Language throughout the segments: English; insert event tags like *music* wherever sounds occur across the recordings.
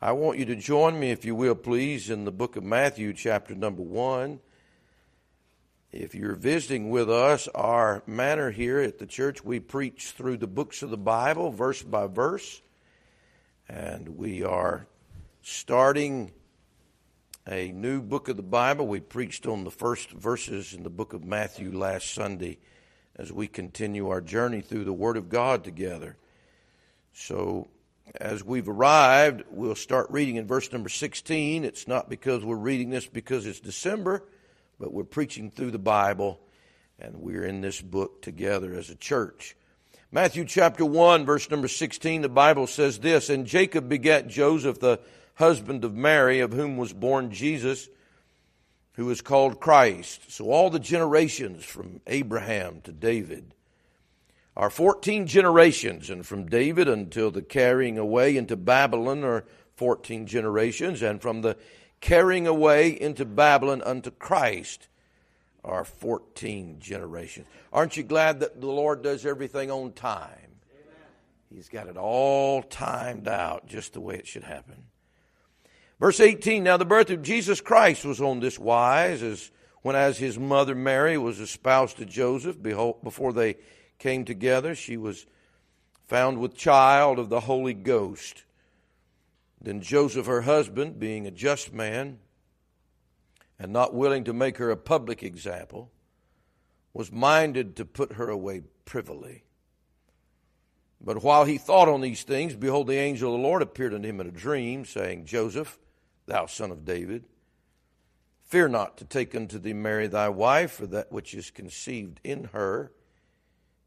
I want you to join me, if you will, please, in the book of Matthew, chapter number one. If you're visiting with us, our manner here at the church, we preach through the books of the Bible, verse by verse. And we are starting a new book of the Bible. We preached on the first verses in the book of Matthew last Sunday as we continue our journey through the Word of God together. So as we've arrived, we'll start reading in verse number 16. It's not because we're reading this because it's December, but we're preaching through the Bible, and we're in this book together as a church. Matthew chapter 1, verse number 16, the Bible says this And Jacob begat Joseph, the husband of Mary, of whom was born Jesus, who is called Christ. So all the generations from Abraham to David are 14 generations, and from David until the carrying away into Babylon are 14 generations, and from the carrying away into Babylon unto Christ are 14 generations. Aren't you glad that the Lord does everything on time? Amen. He's got it all timed out just the way it should happen. Verse 18 Now the birth of Jesus Christ was on this wise, as when as his mother Mary was espoused to Joseph, behold, before they came together. She was found with child of the Holy Ghost. Then Joseph, her husband, being a just man and not willing to make her a public example, was minded to put her away privily. But while he thought on these things, behold, the angel of the Lord appeared unto him in a dream, saying, Joseph, thou son of David, fear not to take unto thee Mary thy wife, for that which is conceived in her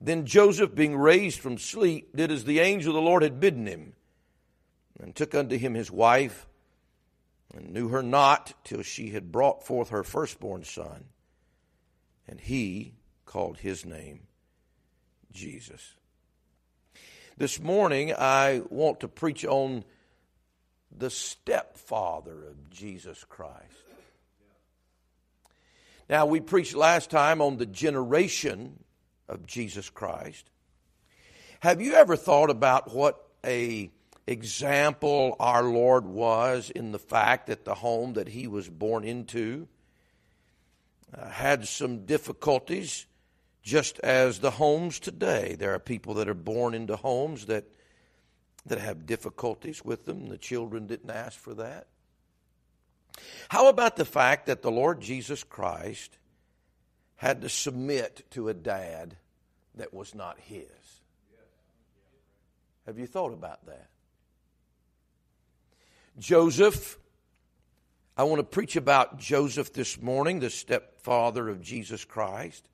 Then Joseph, being raised from sleep, did as the angel of the Lord had bidden him, and took unto him his wife, and knew her not till she had brought forth her firstborn son. And he called his name Jesus. This morning, I want to preach on the stepfather of Jesus Christ. Now, we preached last time on the generation of Jesus Christ. Have you ever thought about what a example our Lord was in the fact that the home that he was born into uh, had some difficulties, just as the homes today. There are people that are born into homes that that have difficulties with them. The children didn't ask for that. How about the fact that the Lord Jesus Christ had to submit to a dad that was not his. Have you thought about that? Joseph, I want to preach about Joseph this morning, the stepfather of Jesus Christ.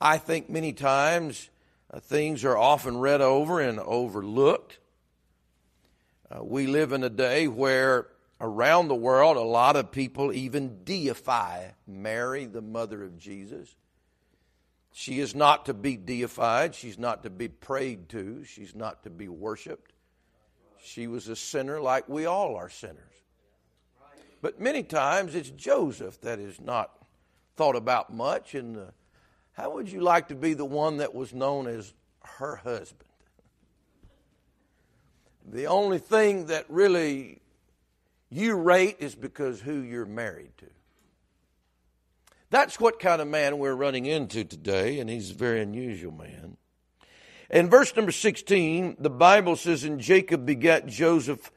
I think many times uh, things are often read over and overlooked. Uh, we live in a day where around the world, a lot of people even deify Mary, the mother of Jesus. She is not to be deified. She's not to be prayed to. She's not to be worshiped. She was a sinner like we all are sinners. But many times it's Joseph that is not thought about much. And uh, how would you like to be the one that was known as her husband? The only thing that really you rate is because who you're married to. That's what kind of man we're running into today, and he's a very unusual man. In verse number 16, the Bible says, And Jacob begat Joseph,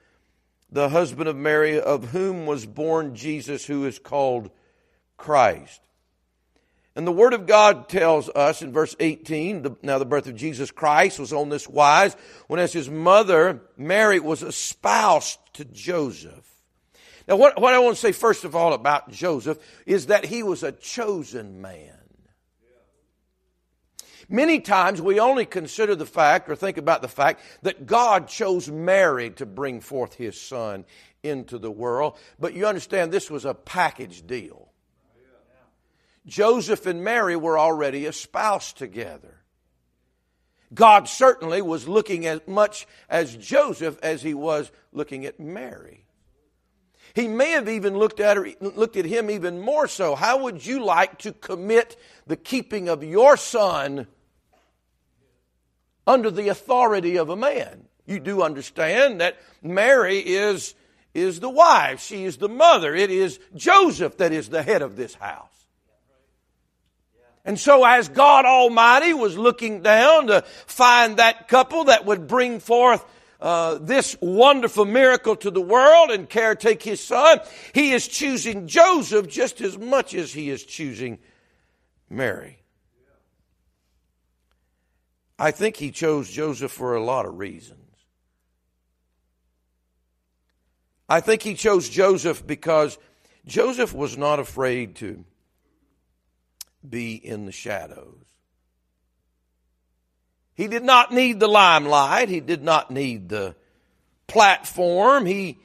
the husband of Mary, of whom was born Jesus, who is called Christ. And the Word of God tells us in verse 18, the, now the birth of Jesus Christ was on this wise, when as his mother, Mary, was espoused to Joseph. Now, what, what I want to say first of all about Joseph is that he was a chosen man. Many times we only consider the fact or think about the fact that God chose Mary to bring forth his son into the world. But you understand this was a package deal. Joseph and Mary were already espoused together. God certainly was looking as much as Joseph as he was looking at Mary. He may have even looked at her, looked at him even more so. How would you like to commit the keeping of your son under the authority of a man? You do understand that Mary is, is the wife. She is the mother. It is Joseph that is the head of this house. And so as God Almighty was looking down to find that couple that would bring forth uh, this wonderful miracle to the world and caretake his son, he is choosing Joseph just as much as he is choosing Mary. I think he chose Joseph for a lot of reasons. I think he chose Joseph because Joseph was not afraid to be in the shadows. He did not need the limelight. He did not need the platform. He,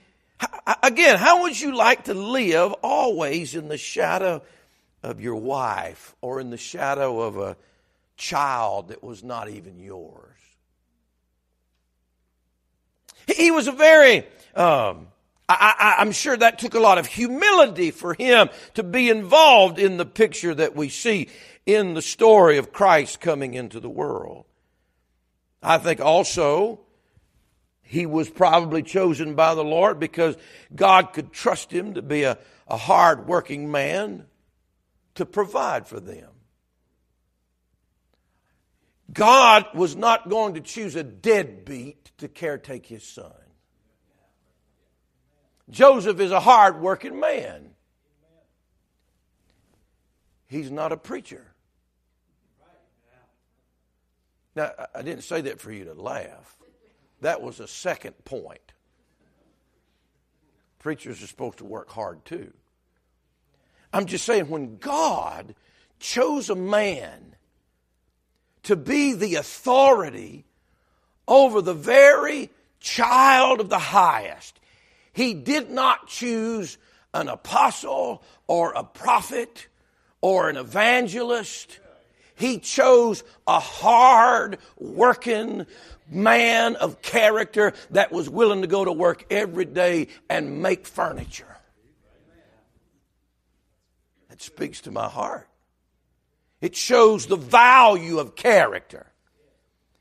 again, how would you like to live always in the shadow of your wife or in the shadow of a child that was not even yours? He was a very, um, I, am sure that took a lot of humility for him to be involved in the picture that we see in the story of Christ coming into the world. I think also he was probably chosen by the Lord because God could trust him to be a, a hard working man to provide for them. God was not going to choose a deadbeat to caretake his son. Joseph is a hard working man. He's not a preacher. Now, I didn't say that for you to laugh. That was a second point. Preachers are supposed to work hard too. I'm just saying, when God chose a man to be the authority over the very child of the highest, he did not choose an apostle or a prophet or an evangelist he chose a hard working man of character that was willing to go to work every day and make furniture. That speaks to my heart. It shows the value of character.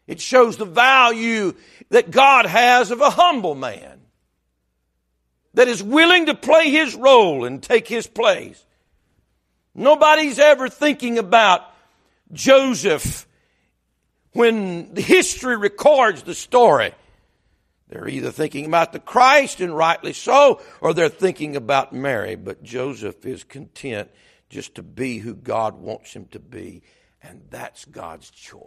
It shows the value that God has of a humble man that is willing to play his role and take his place. Nobody's ever thinking about Joseph, when the history records the story, they're either thinking about the Christ, and rightly so, or they're thinking about Mary. But Joseph is content just to be who God wants him to be, and that's God's choice.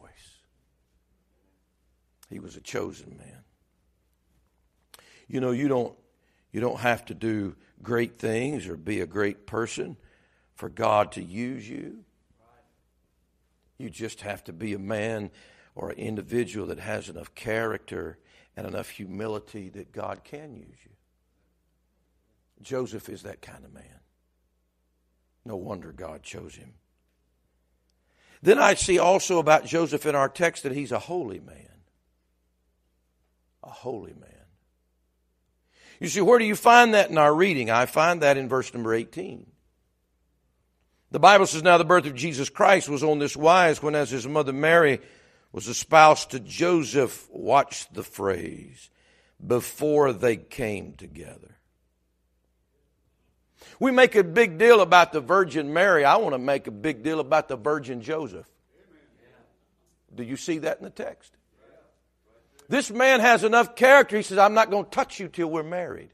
He was a chosen man. You know, you don't, you don't have to do great things or be a great person for God to use you. You just have to be a man or an individual that has enough character and enough humility that God can use you. Joseph is that kind of man. No wonder God chose him. Then I see also about Joseph in our text that he's a holy man. A holy man. You see, where do you find that in our reading? I find that in verse number 18. The Bible says, Now the birth of Jesus Christ was on this wise when, as his mother Mary was espoused to Joseph, watch the phrase, before they came together. We make a big deal about the Virgin Mary. I want to make a big deal about the Virgin Joseph. Do you see that in the text? This man has enough character. He says, I'm not going to touch you till we're married.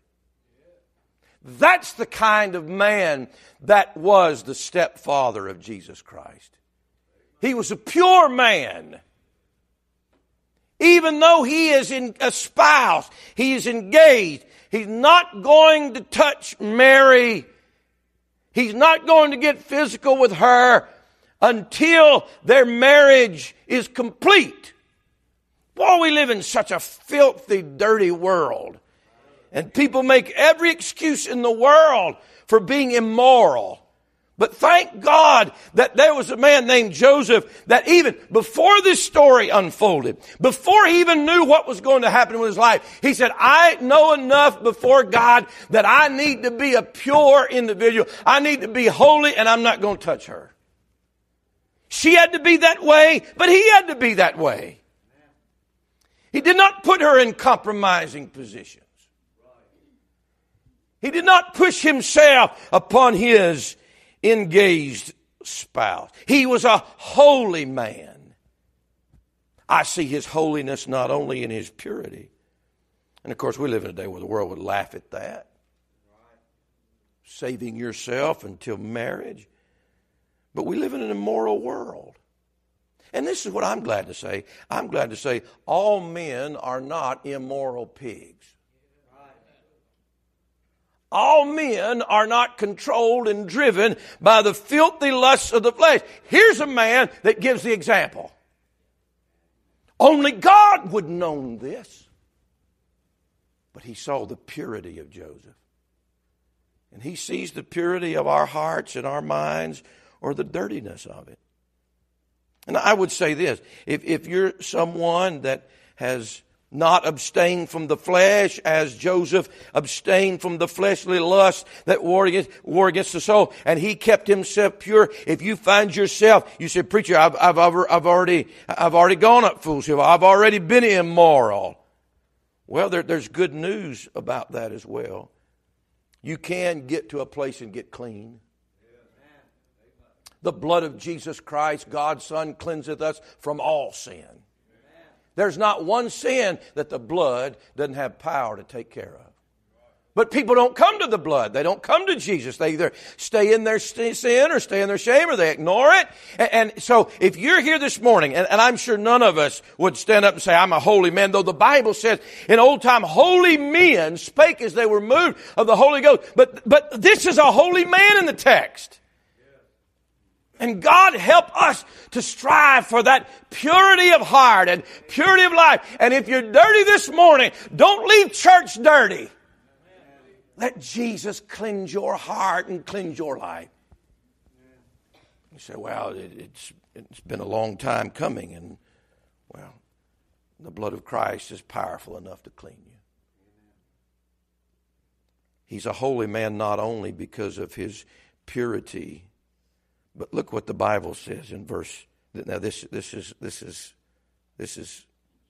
That's the kind of man that was the stepfather of Jesus Christ. He was a pure man. Even though he is in a spouse, he is engaged, he's not going to touch Mary. He's not going to get physical with her until their marriage is complete. Boy, we live in such a filthy, dirty world. And people make every excuse in the world for being immoral. But thank God that there was a man named Joseph that even before this story unfolded, before he even knew what was going to happen with his life, he said, I know enough before God that I need to be a pure individual. I need to be holy and I'm not going to touch her. She had to be that way, but he had to be that way. He did not put her in compromising positions. He did not push himself upon his engaged spouse. He was a holy man. I see his holiness not only in his purity, and of course, we live in a day where the world would laugh at that. Saving yourself until marriage. But we live in an immoral world. And this is what I'm glad to say. I'm glad to say all men are not immoral pigs. All men are not controlled and driven by the filthy lusts of the flesh. Here's a man that gives the example. Only God would known this. But he saw the purity of Joseph. And he sees the purity of our hearts and our minds or the dirtiness of it. And I would say this if, if you're someone that has not abstain from the flesh as Joseph abstained from the fleshly lust that war against, war against the soul and he kept himself pure. If you find yourself, you say, preacher, I've, I've, I've already, I've already gone up fool's I've already been immoral. Well, there, there's good news about that as well. You can get to a place and get clean. The blood of Jesus Christ, God's Son, cleanseth us from all sin. There's not one sin that the blood doesn't have power to take care of. But people don't come to the blood. They don't come to Jesus. They either stay in their sin or stay in their shame or they ignore it. And, so if you're here this morning, and, and, I'm sure none of us would stand up and say, I'm a holy man, though the Bible says in old time, holy men spake as they were moved of the Holy Ghost. But, but this is a holy man in the text. And God help us to strive for that purity of heart and purity of life. And if you're dirty this morning, don't leave church dirty. Let Jesus cleanse your heart and cleanse your life. You say, well, it, it's, it's been a long time coming, and well, the blood of Christ is powerful enough to clean you. He's a holy man not only because of his purity but look what the Bible says in verse. Now this this is this is this is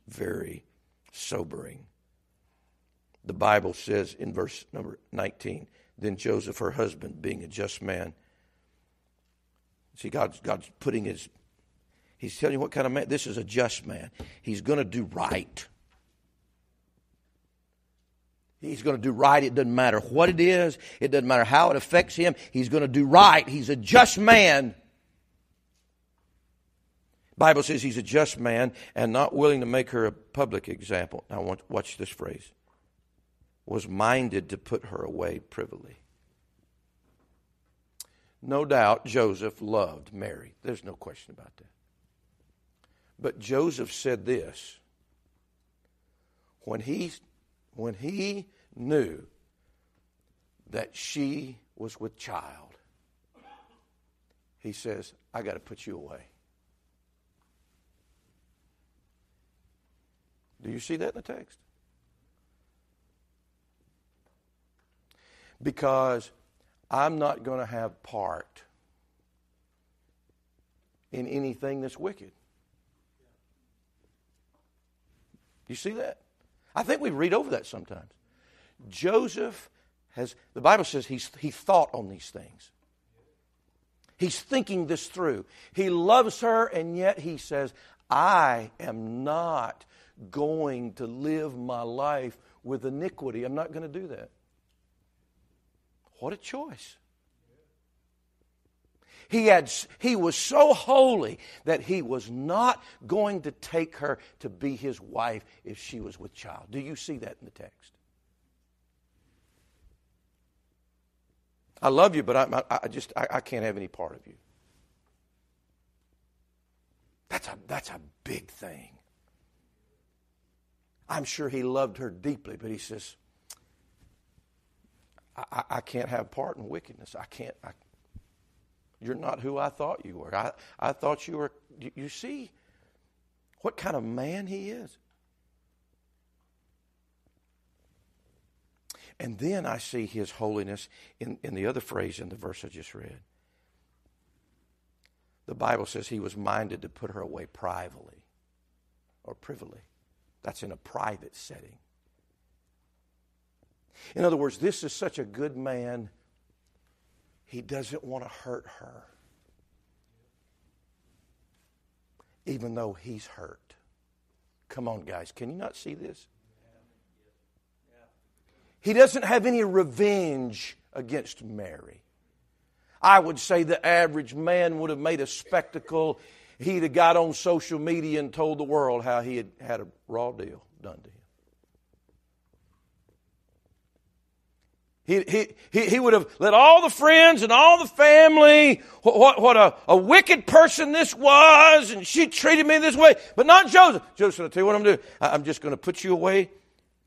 very sobering. The Bible says in verse number 19, then Joseph, her husband, being a just man. See, God's, God's putting his, he's telling you what kind of man, this is a just man. He's going to do right. He's going to do right. It doesn't matter what it is. It doesn't matter how it affects him. He's going to do right. He's a just man. Bible says he's a just man and not willing to make her a public example. Now watch this phrase. Was minded to put her away privily. No doubt Joseph loved Mary. There's no question about that. But Joseph said this when he when he knew that she was with child, he says, I got to put you away. Do you see that in the text? Because I'm not going to have part in anything that's wicked. You see that? I think we read over that sometimes. Joseph has, the Bible says he's, he thought on these things. He's thinking this through. He loves her, and yet he says, I am not going to live my life with iniquity. I'm not going to do that. What a choice. He, had, he was so holy that he was not going to take her to be his wife if she was with child. Do you see that in the text? I love you, but I, I just I, I can't have any part of you. that's a big thing. I'm sure he loved her deeply, but he says, I, I can't have part in wickedness. I can't. I, you're not who I thought you were. I, I thought you were. You, see what kind of man he is? And then I see his holiness in, in the other phrase in the verse I just read. The Bible says he was minded to put her away privately or privily. That's in a private setting. In other words, this is such a good man, he doesn't want to hurt her, even though he's hurt. Come on, guys, can you not see this? He doesn't have any revenge against Mary. I would say the average man would have made a spectacle. He'd have got on social media and told the world how he had had a raw deal done to him. He, he, he, he would have let all the friends and all the family, what, what a, a wicked person this was, and she treated me this way, but not Joseph. Joseph, I'll tell you what I'm doing. I'm just going to put you away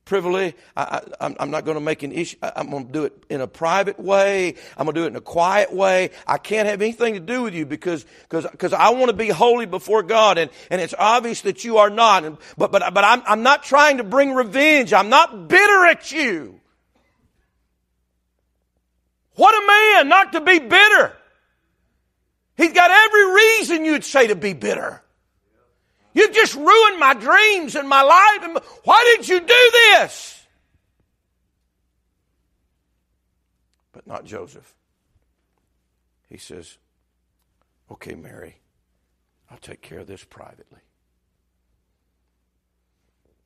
privily. I, am not going to make an issue. I'm going to do it in a private way. I'm going to do it in a quiet way. I can't have anything to do with you because, because, because I want to be holy before God. And, and it's obvious that you are not. And, but, but, but I'm, I'm not trying to bring revenge. I'm not bitter at you. What a man not to be bitter. He's got every reason you'd say to be bitter. You've just ruined my dreams and my life. And Why did you do this? But not Joseph. He says, Okay, Mary, I'll take care of this privately.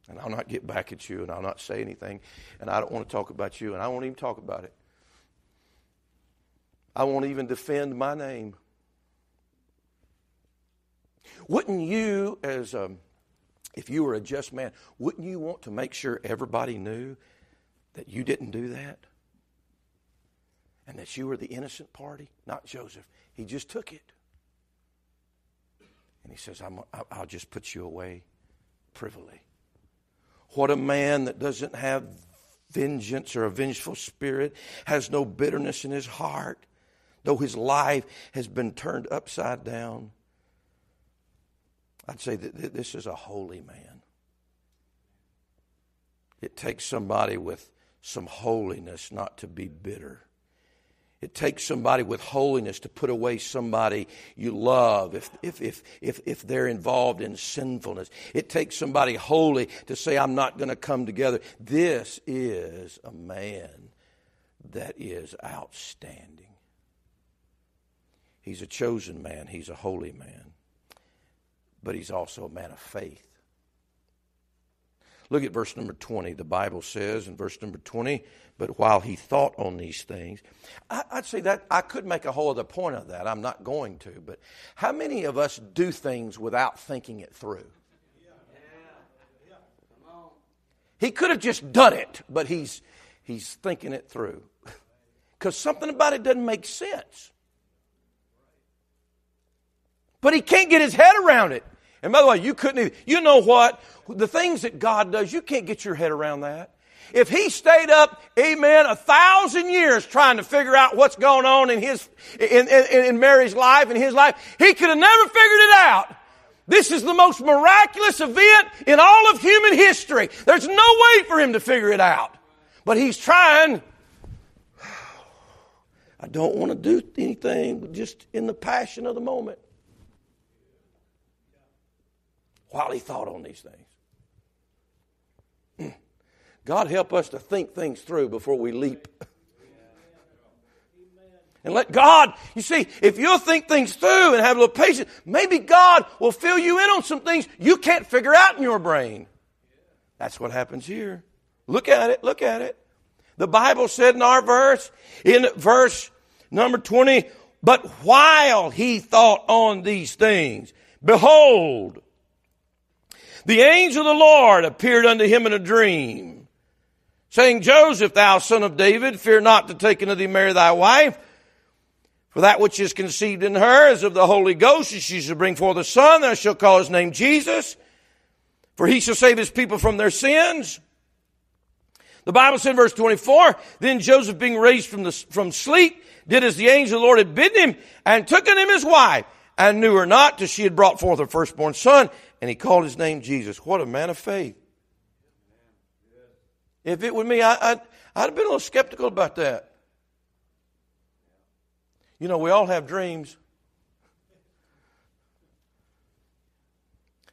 And I'll not get back at you and I'll not say anything. And I don't want to talk about you and I won't even talk about it. I won't even defend my name. Wouldn't you, as a, um, if you were a just man, wouldn't you want to make sure everybody knew that you didn't do that? And that you were the innocent party? Not Joseph. He just took it. And he says, i will just put you away privily. What a man that doesn't have vengeance or a vengeful spirit, has no bitterness in his heart, though his life has been turned upside down. I'd say that this is a holy man. It takes somebody with some holiness not to be bitter. It takes somebody with holiness to put away somebody you love if, if, if, if, if they're involved in sinfulness. It takes somebody holy to say, I'm not going to come together. This is a man that is outstanding. He's a chosen man, he's a holy man, but he's also a man of faith. Look at verse number 20. The Bible says in verse number 20, but while he thought on these things, I, would say that I could make a whole other point of that. I'm not going to, but how many of us do things without thinking it through? He could have just done it, but he's, he's thinking it through. *laughs* Because something about it doesn't make sense but he can't get his head around it. And by the way, you couldn't either. You know what? The things that God does, you can't get your head around that. If he stayed up, amen, a thousand years trying to figure out what's going on in his, in, in, in Mary's life and his life, he could have never figured it out. This is the most miraculous event in all of human history. There's no way for him to figure it out. But he's trying. *sighs* I don't want to do anything just in the passion of the moment. While he thought on these things. Hmm. God help us to think things through before we leap. And let God, you see, if you'll think things through and have a little patience, maybe God will fill you in on some things you can't figure out in your brain. That's what happens here. Look at it, look at it. The Bible said in our verse, in verse number 20, but while he thought on these things, behold, the angel of the Lord appeared unto him in a dream, saying, Joseph, thou son of David, fear not to take unto thee Mary thy wife, For that which is conceived in her is of the Holy Ghost, and she shall bring forth a son, thou shalt call his name Jesus, for he shall save his people from their sins. The Bible said in verse 24, Then Joseph being raised from, the, from sleep, did as the angel of the Lord had bidden him, and took unto him his wife, and knew her not till she had brought forth her firstborn son, and he called his name Jesus. What a man of faith. If it were me, I, I'd, I'd have been a little skeptical about that. You know, we all have dreams.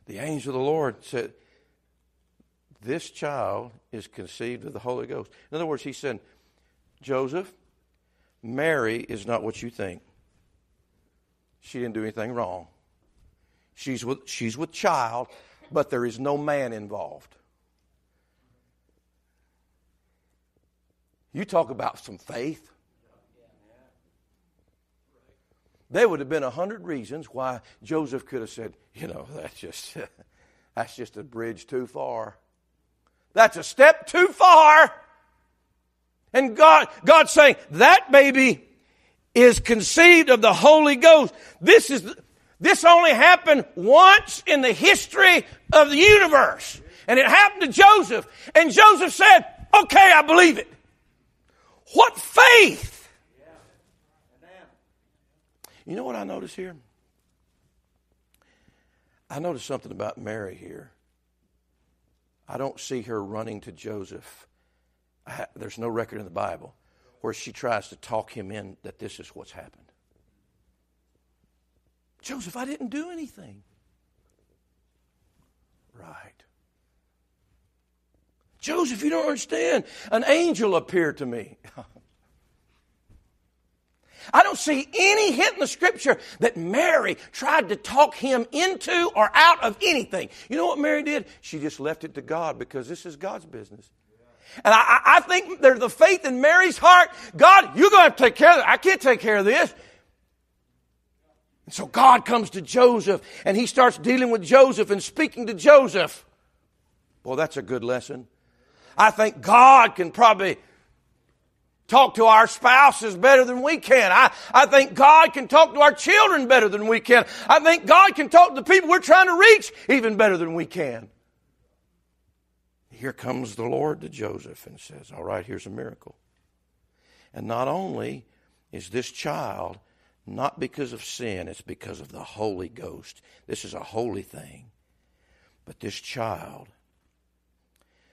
The angel of the Lord said, This child is conceived of the Holy Ghost. In other words, he said, Joseph, Mary is not what you think. She didn't do anything wrong. She's with, she's with child, but there is no man involved. You talk about some faith. There would have been a hundred reasons why Joseph could have said, you know, that's just *laughs* that's just a bridge too far. That's a step too far. And God, God's saying that baby is conceived of the Holy Ghost. This is this only happened once in the history of the universe. And it happened to Joseph. And Joseph said, okay, I believe it. What faith! You know what I notice here? I notice something about Mary here. I don't see her running to Joseph. Ha- there's no record in the Bible where she tries to talk him in that this is what's happened. Joseph, I didn't do anything. Right. Joseph, you don't understand. An angel appeared to me. *laughs* I don't see any hint in the scripture that Mary tried to talk him into or out of anything. You know what Mary did? She just left it to God because this is God's business. And I, I think there's the faith in Mary's heart. God, you're going to take care of it. I can't take care of this. And so God comes to Joseph and he starts dealing with Joseph and speaking to Joseph. Boy, that's a good lesson. I think God can probably talk to our spouses better than we can. I, I think God can talk to our children better than we can. I think God can talk to the people we're trying to reach even better than we can. Here comes the Lord to Joseph and says, All right, here's a miracle. And not only is this child not because of sin, it's because of the Holy Ghost. This is a holy thing. But this child,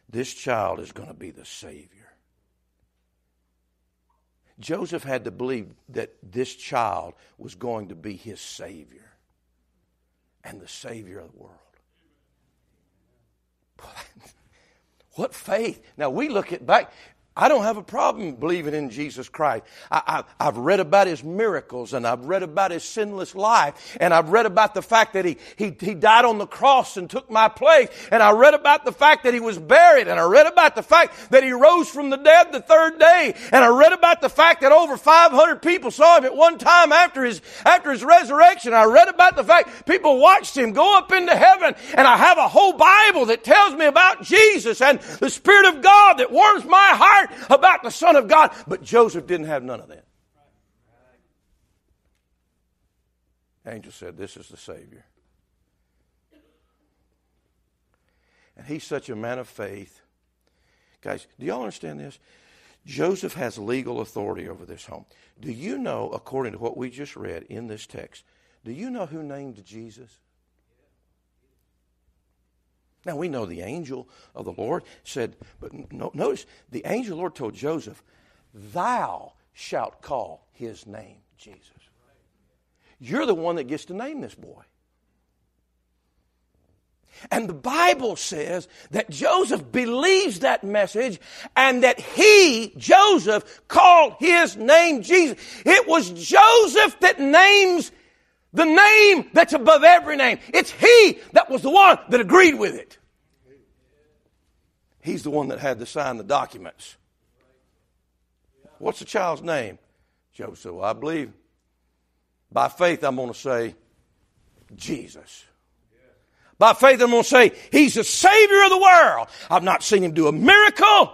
this child is going to be the Savior. Joseph had to believe that this child was going to be his Savior and the Savior of the world. What faith. Now we look at back, I don't have a problem believing in Jesus Christ. I, have read about his miracles and I've read about his sinless life and I've read about the fact that he, he, he died on the cross and took my place and I read about the fact that he was buried and I read about the fact that he rose from the dead the third day and I read about the fact that over 500 people saw him at one time after his, after his resurrection. I read about the fact people watched him go up into heaven and I have a whole Bible that tells me about Jesus and the Spirit of God that warms my heart about the Son of God, but Joseph didn't have none of that. angel said, This is the Savior. And he's such a man of faith. Guys, do y'all understand this? Joseph has legal authority over this home. Do you know, according to what we just read in this text, do you know who named Jesus? Now we know the angel of the Lord said, but no, notice the angel of the Lord told Joseph, Thou shalt call his name Jesus. You're the one that gets to name this boy. And the Bible says that Joseph believes that message and that he, Joseph, called his name Jesus. It was Joseph that names the name that's above every name. It's he that was the one that agreed with it. He's the one that had to sign the documents. What's the child's name? Joseph. Well, I believe by faith I'm going to say Jesus. By faith I'm going to say He's the Savior of the world. I've not seen Him do a miracle.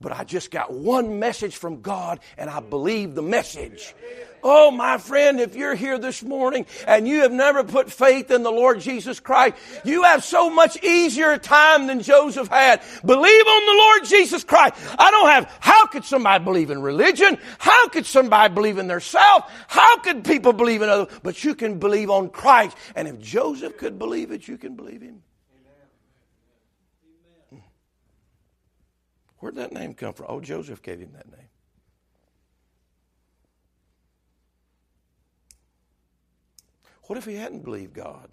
But I just got one message from God and I mm. believe the message. Oh, my friend, if you're here this morning and you have never put faith in the Lord Jesus Christ, you have so much easier time than Joseph had. Believe on the Lord Jesus Christ. I don't have, how could somebody believe in religion? How could somebody believe in their self? How could people believe in other? But you can believe on Christ. And if Joseph could believe it, you can believe him. Where'd that name come from? Oh, Joseph gave him that name. What if he hadn't believed God?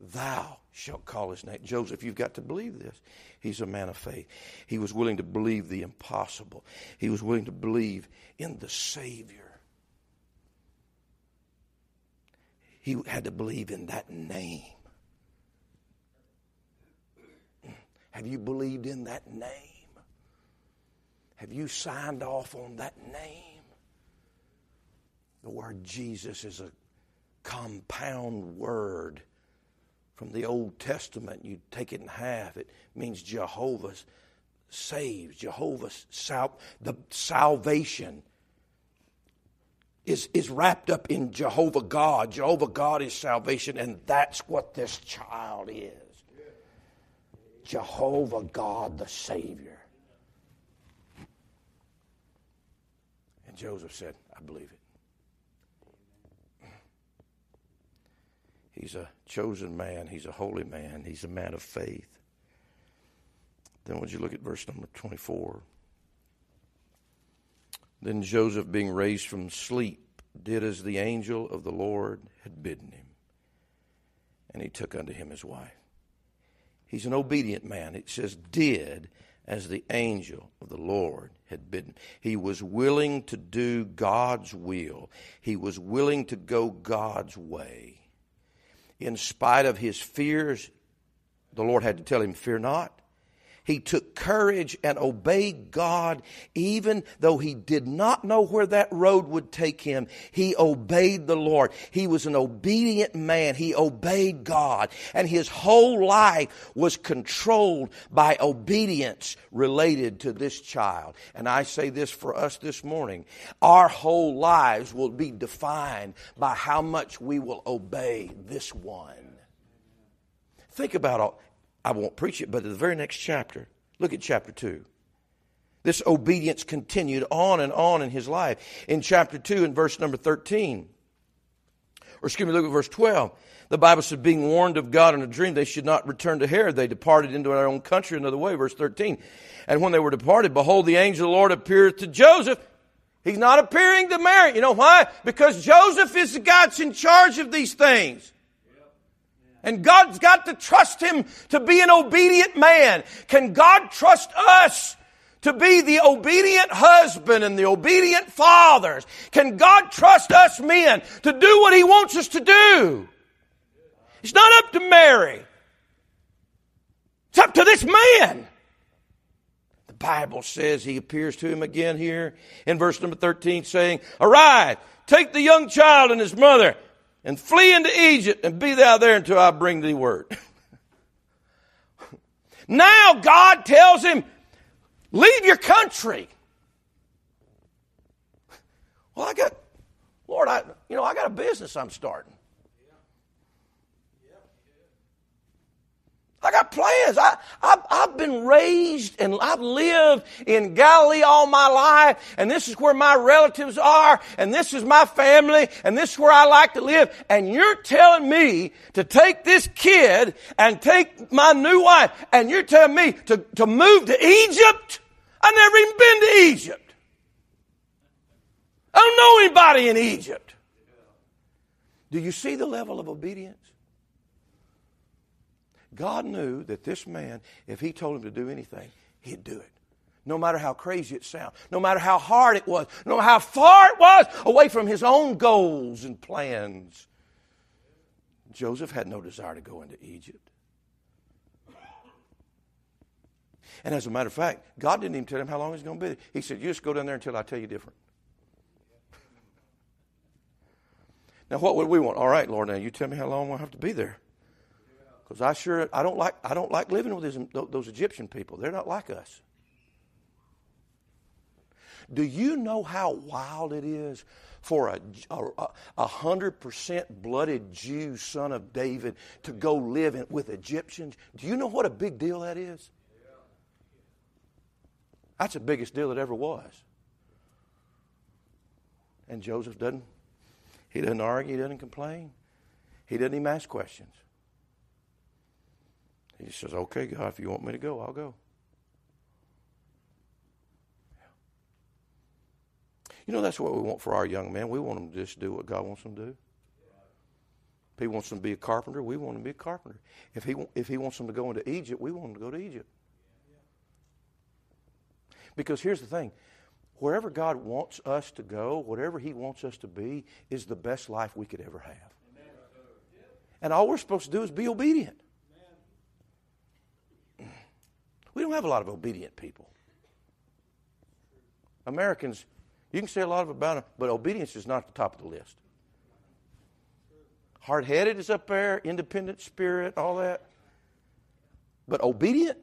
Thou shalt call his name. Joseph, you've got to believe this. He's a man of faith. He was willing to believe the impossible, he was willing to believe in the Savior. He had to believe in that name. Have you believed in that name? Have you signed off on that name? The word Jesus is a compound word from the Old Testament. You take it in half, it means Jehovah saves, Jehovah sal- the salvation is, is wrapped up in Jehovah God. Jehovah God is salvation, and that's what this child is. Jehovah God the Savior. And Joseph said, I believe it. He's a chosen man. He's a holy man. He's a man of faith. Then, would you look at verse number 24? Then Joseph, being raised from sleep, did as the angel of the Lord had bidden him. And he took unto him his wife. He's an obedient man. It says, did as the angel of the Lord had bidden. He was willing to do God's will, he was willing to go God's way. In spite of his fears, the Lord had to tell him, Fear not. He took courage and obeyed God even though he did not know where that road would take him. He obeyed the Lord. He was an obedient man. He obeyed God. And his whole life was controlled by obedience related to this child. And I say this for us this morning. Our whole lives will be defined by how much we will obey this one. Think about all I won't preach it, but in the very next chapter, look at chapter 2. This obedience continued on and on in his life. In chapter 2, in verse number 13, or excuse me, look at verse 12. The Bible said, being warned of God in a dream, they should not return to Herod. They departed into their own country another way. Verse 13. And when they were departed, behold, the angel of the Lord appeared to Joseph. He's not appearing to Mary. You know why? Because Joseph is the guy that's in charge of these things. And God's got to trust him to be an obedient man. Can God trust us to be the obedient husband and the obedient fathers? Can God trust us men to do what he wants us to do? It's not up to Mary. It's up to this man. The Bible says he appears to him again here in verse number 13 saying, Arise, take the young child and his mother and flee into Egypt and be thou there until I bring thee word. *laughs* now God tells him, leave your country. Well, I got, Lord, I, you know, I got a business I'm starting. I got plans. I, I've, I've been raised and I've lived in Galilee all my life, and this is where my relatives are, and this is my family, and this is where I like to live. And you're telling me to take this kid and take my new wife, and you're telling me to, to move to Egypt? I've never even been to Egypt. I don't know anybody in Egypt. Do you see the level of obedience? God knew that this man, if he told him to do anything, he'd do it. No matter how crazy it sounded, no matter how hard it was, no matter how far it was away from his own goals and plans. Joseph had no desire to go into Egypt. And as a matter of fact, God didn't even tell him how long he's going to be there. He said, You just go down there until I tell you different. Now, what would we want? All right, Lord, now you tell me how long we'll have to be there. Because I sure I don't like I don't like living with those, those Egyptian people. They're not like us. Do you know how wild it is for a, a, hundred percent blooded Jew, son of David, to go live in, with Egyptians? Do you know what a big deal that is? That's the biggest deal that ever was. And Joseph doesn't, he doesn't argue, he doesn't complain, he doesn't even ask questions. He says, Okay, God, if you want me to go, I'll go. You know, that's what we want for our young men. We want them to just do what God wants them to do. If He wants them to be a carpenter, we want them to be a carpenter. If He, if he wants them to go into Egypt, we want them to go to Egypt. Because here's the thing wherever God wants us to go, whatever He wants us to be, is the best life we could ever have. And all we're supposed to do is be obedient. We don't have a lot of obedient people. Americans, you can say a lot about them, but obedience is not at the top of the list. Hard headed is up there, independent spirit, all that. But obedient?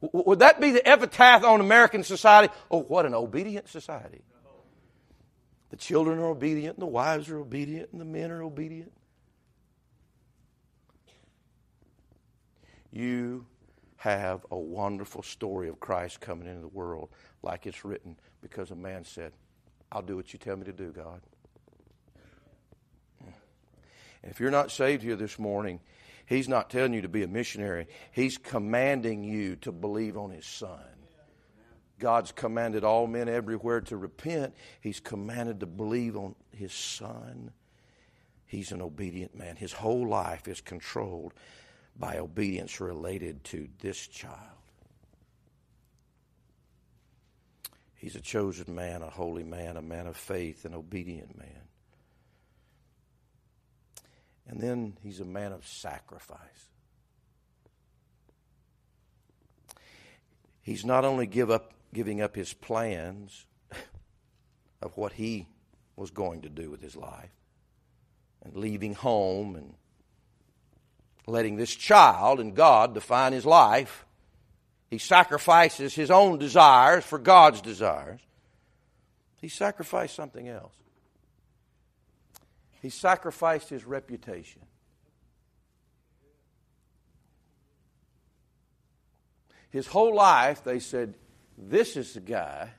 *laughs* Would that be the epitaph on American society? Oh, what an obedient society. The children are obedient, and the wives are obedient, and the men are obedient. You have a wonderful story of Christ coming into the world like it's written because a man said, I'll do what you tell me to do, God. And if you're not saved here this morning, He's not telling you to be a missionary. He's commanding you to believe on His Son. God's commanded all men everywhere to repent. He's commanded to believe on His Son. He's an obedient man. His whole life is controlled by obedience related to this child. He's a chosen man, a holy man, a man of faith, an obedient man. And then he's a man of sacrifice. He's not only give up, giving up his plans *laughs* of what he was going to do with his life and leaving home and letting this child and God define his life. He sacrifices his own desires for God's desires. He sacrificed something else. He sacrificed his reputation. His whole life, they said, This is the guy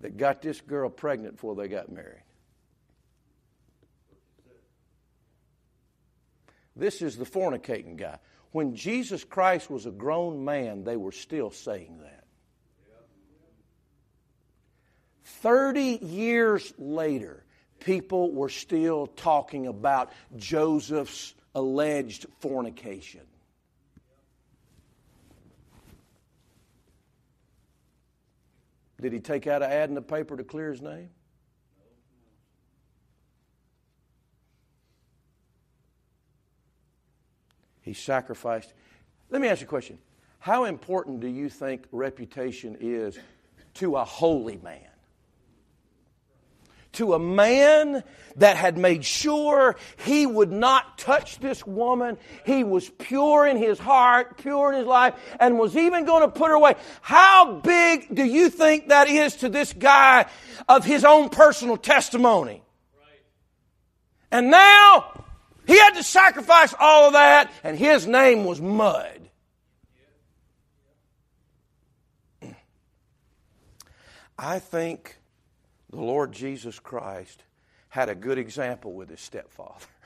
that got this girl pregnant before they got married. This is the fornicating guy. When Jesus Christ was a grown man, they were still saying that. 30 years later, people were still talking about Joseph's alleged fornication. Did he take out an ad in the paper to clear his name? He sacrificed. Let me ask you a question. How important do you think reputation is to a holy man? to a man that had made sure he would not touch this woman. He was pure in his heart, pure in his life, and was even going to put her away. How big do you think that is to this guy of his own personal testimony? And now he had to sacrifice all of that, and his name was mud. I think the Lord Jesus Christ had a good example with his stepfather. *laughs*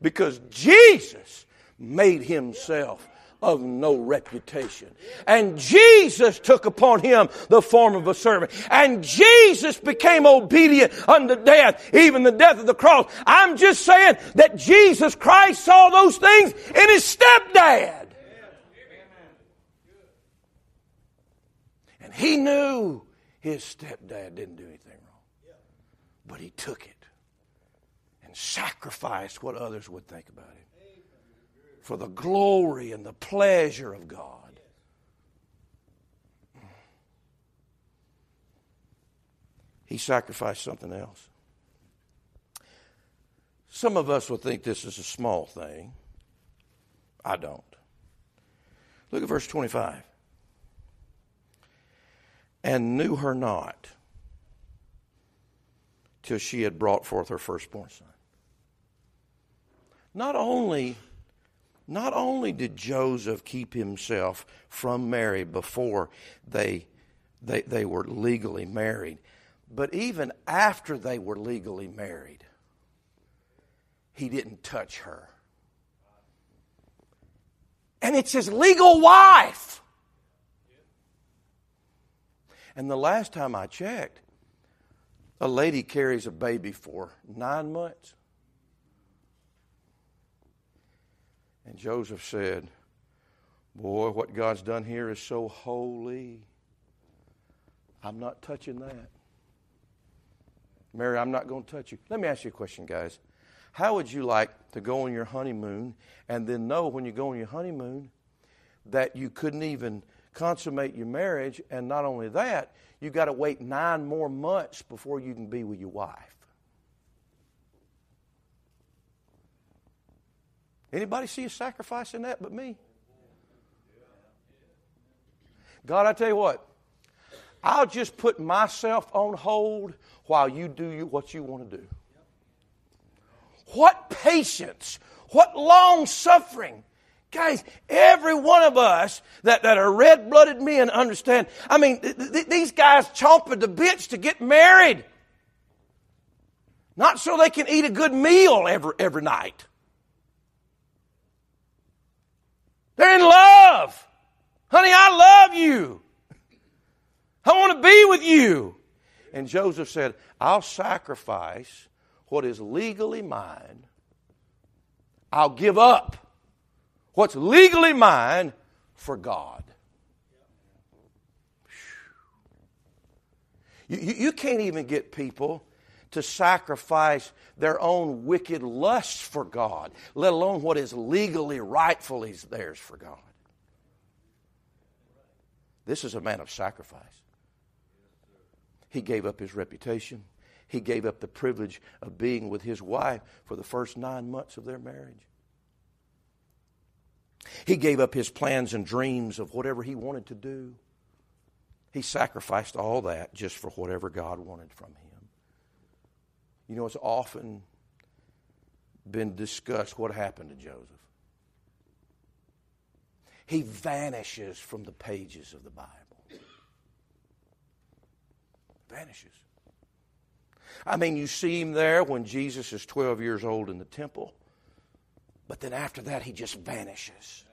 Because Jesus made himself of no reputation. And Jesus took upon him the form of a servant. And Jesus became obedient unto death, even the death of the cross. I'm just saying that Jesus Christ saw those things in his stepdad. And he knew his stepdad didn't do anything wrong. But he took it and sacrificed what others would think about him for the glory and the pleasure of God. He sacrificed something else. Some of us will think this is a small thing. I don't. Look at verse 25. And knew her not till she had brought forth her firstborn son. Not only, not only did Joseph keep himself from Mary before they, they, they were legally married, but even after they were legally married, he didn't touch her. And it's his legal wife. And the last time I checked, a lady carries a baby for nine months. And Joseph said, Boy, what God's done here is so holy. I'm not touching that. Mary, I'm not going to touch you. Let me ask you a question, guys. How would you like to go on your honeymoon and then know when you go on your honeymoon that you couldn't even consummate your marriage? And not only that, you got to wait nine more months before you can be with your wife. Anybody see a sacrifice in that but me? God, I tell you what, I'll just put myself on hold while you do what you want to do. What patience, what long suffering. Guys, every one of us that, that are red blooded men understand. I mean, th- th- these guys chomp at the bits to get married. Not so they can eat a good meal every, every night. They're in love. Honey, I love you. I want to be with you. And Joseph said, I'll sacrifice what is legally mine. I'll give up what's legally mine for God. You, you, can't even get people to sacrifice their own wicked lusts for God, let alone what is legally, rightfully theirs for God. This is a man of sacrifice. He gave up his reputation. He gave up the privilege of being with his wife for the first nine months of their marriage. He gave up his plans and dreams of whatever he wanted to do. He sacrificed all that just for whatever God wanted from him. You know, it's often been discussed what happened to Joseph. He vanishes from the pages of the Bible vanishes. I mean, you see him there when Jesus is 12 years old in the temple, but then after that, he just vanishes.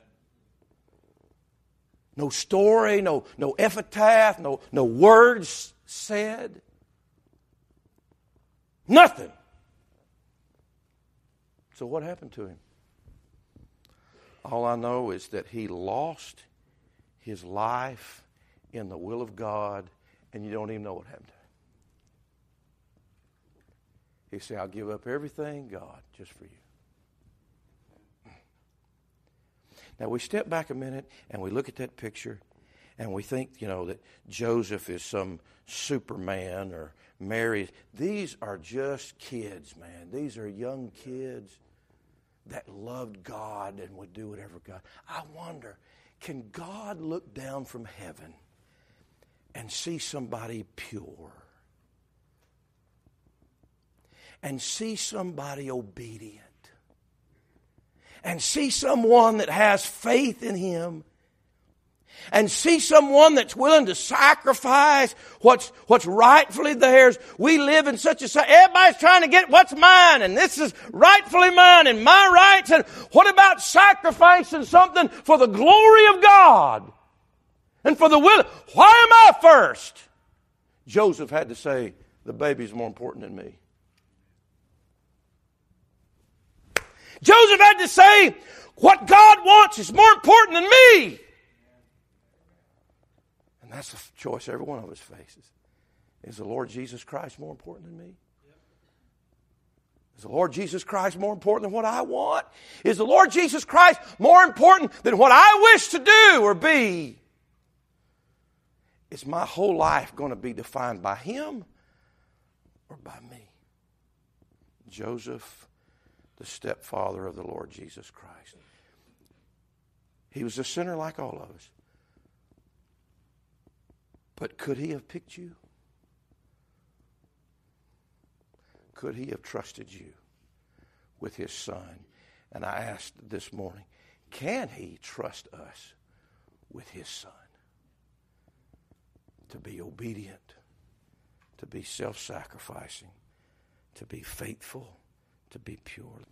No story, no, no epitaph, no, no words said. Nothing. So, what happened to him? All I know is that he lost his life in the will of God and you don't even know what happened to him. He said, I'll give up everything, God, just for you. Now we step back a minute and we look at that picture and we think, you know, that Joseph is some superman or Mary. These are just kids, man. These are young kids that loved God and would do whatever God. I wonder, can God look down from heaven? and see somebody pure and see somebody obedient and see someone that has faith in Him and see someone that's willing to sacrifice what's, what's rightfully theirs. We live in such a, society, everybody's trying to get what's mine and this is rightfully mine and my rights. And what about sacrificing something for the glory of God? and for the will. Why am I first? Joseph had to say, The baby's more important than me. Joseph had to say, What God wants is more important than me. And that's the choice every one of us faces. Is the Lord Jesus Christ more important than me? Is the Lord Jesus Christ more important than what I want? Is the Lord Jesus Christ more important than what I wish to do or be? Is my whole life going to be defined by him or by me? Joseph the stepfather of the Lord Jesus Christ. He was a sinner like all of us. But could he have picked you? Could he have trusted you with his son? And I asked this morning, can he trust us with his son? To be obedient, to be self sacrificing, to be faithful, to be pure.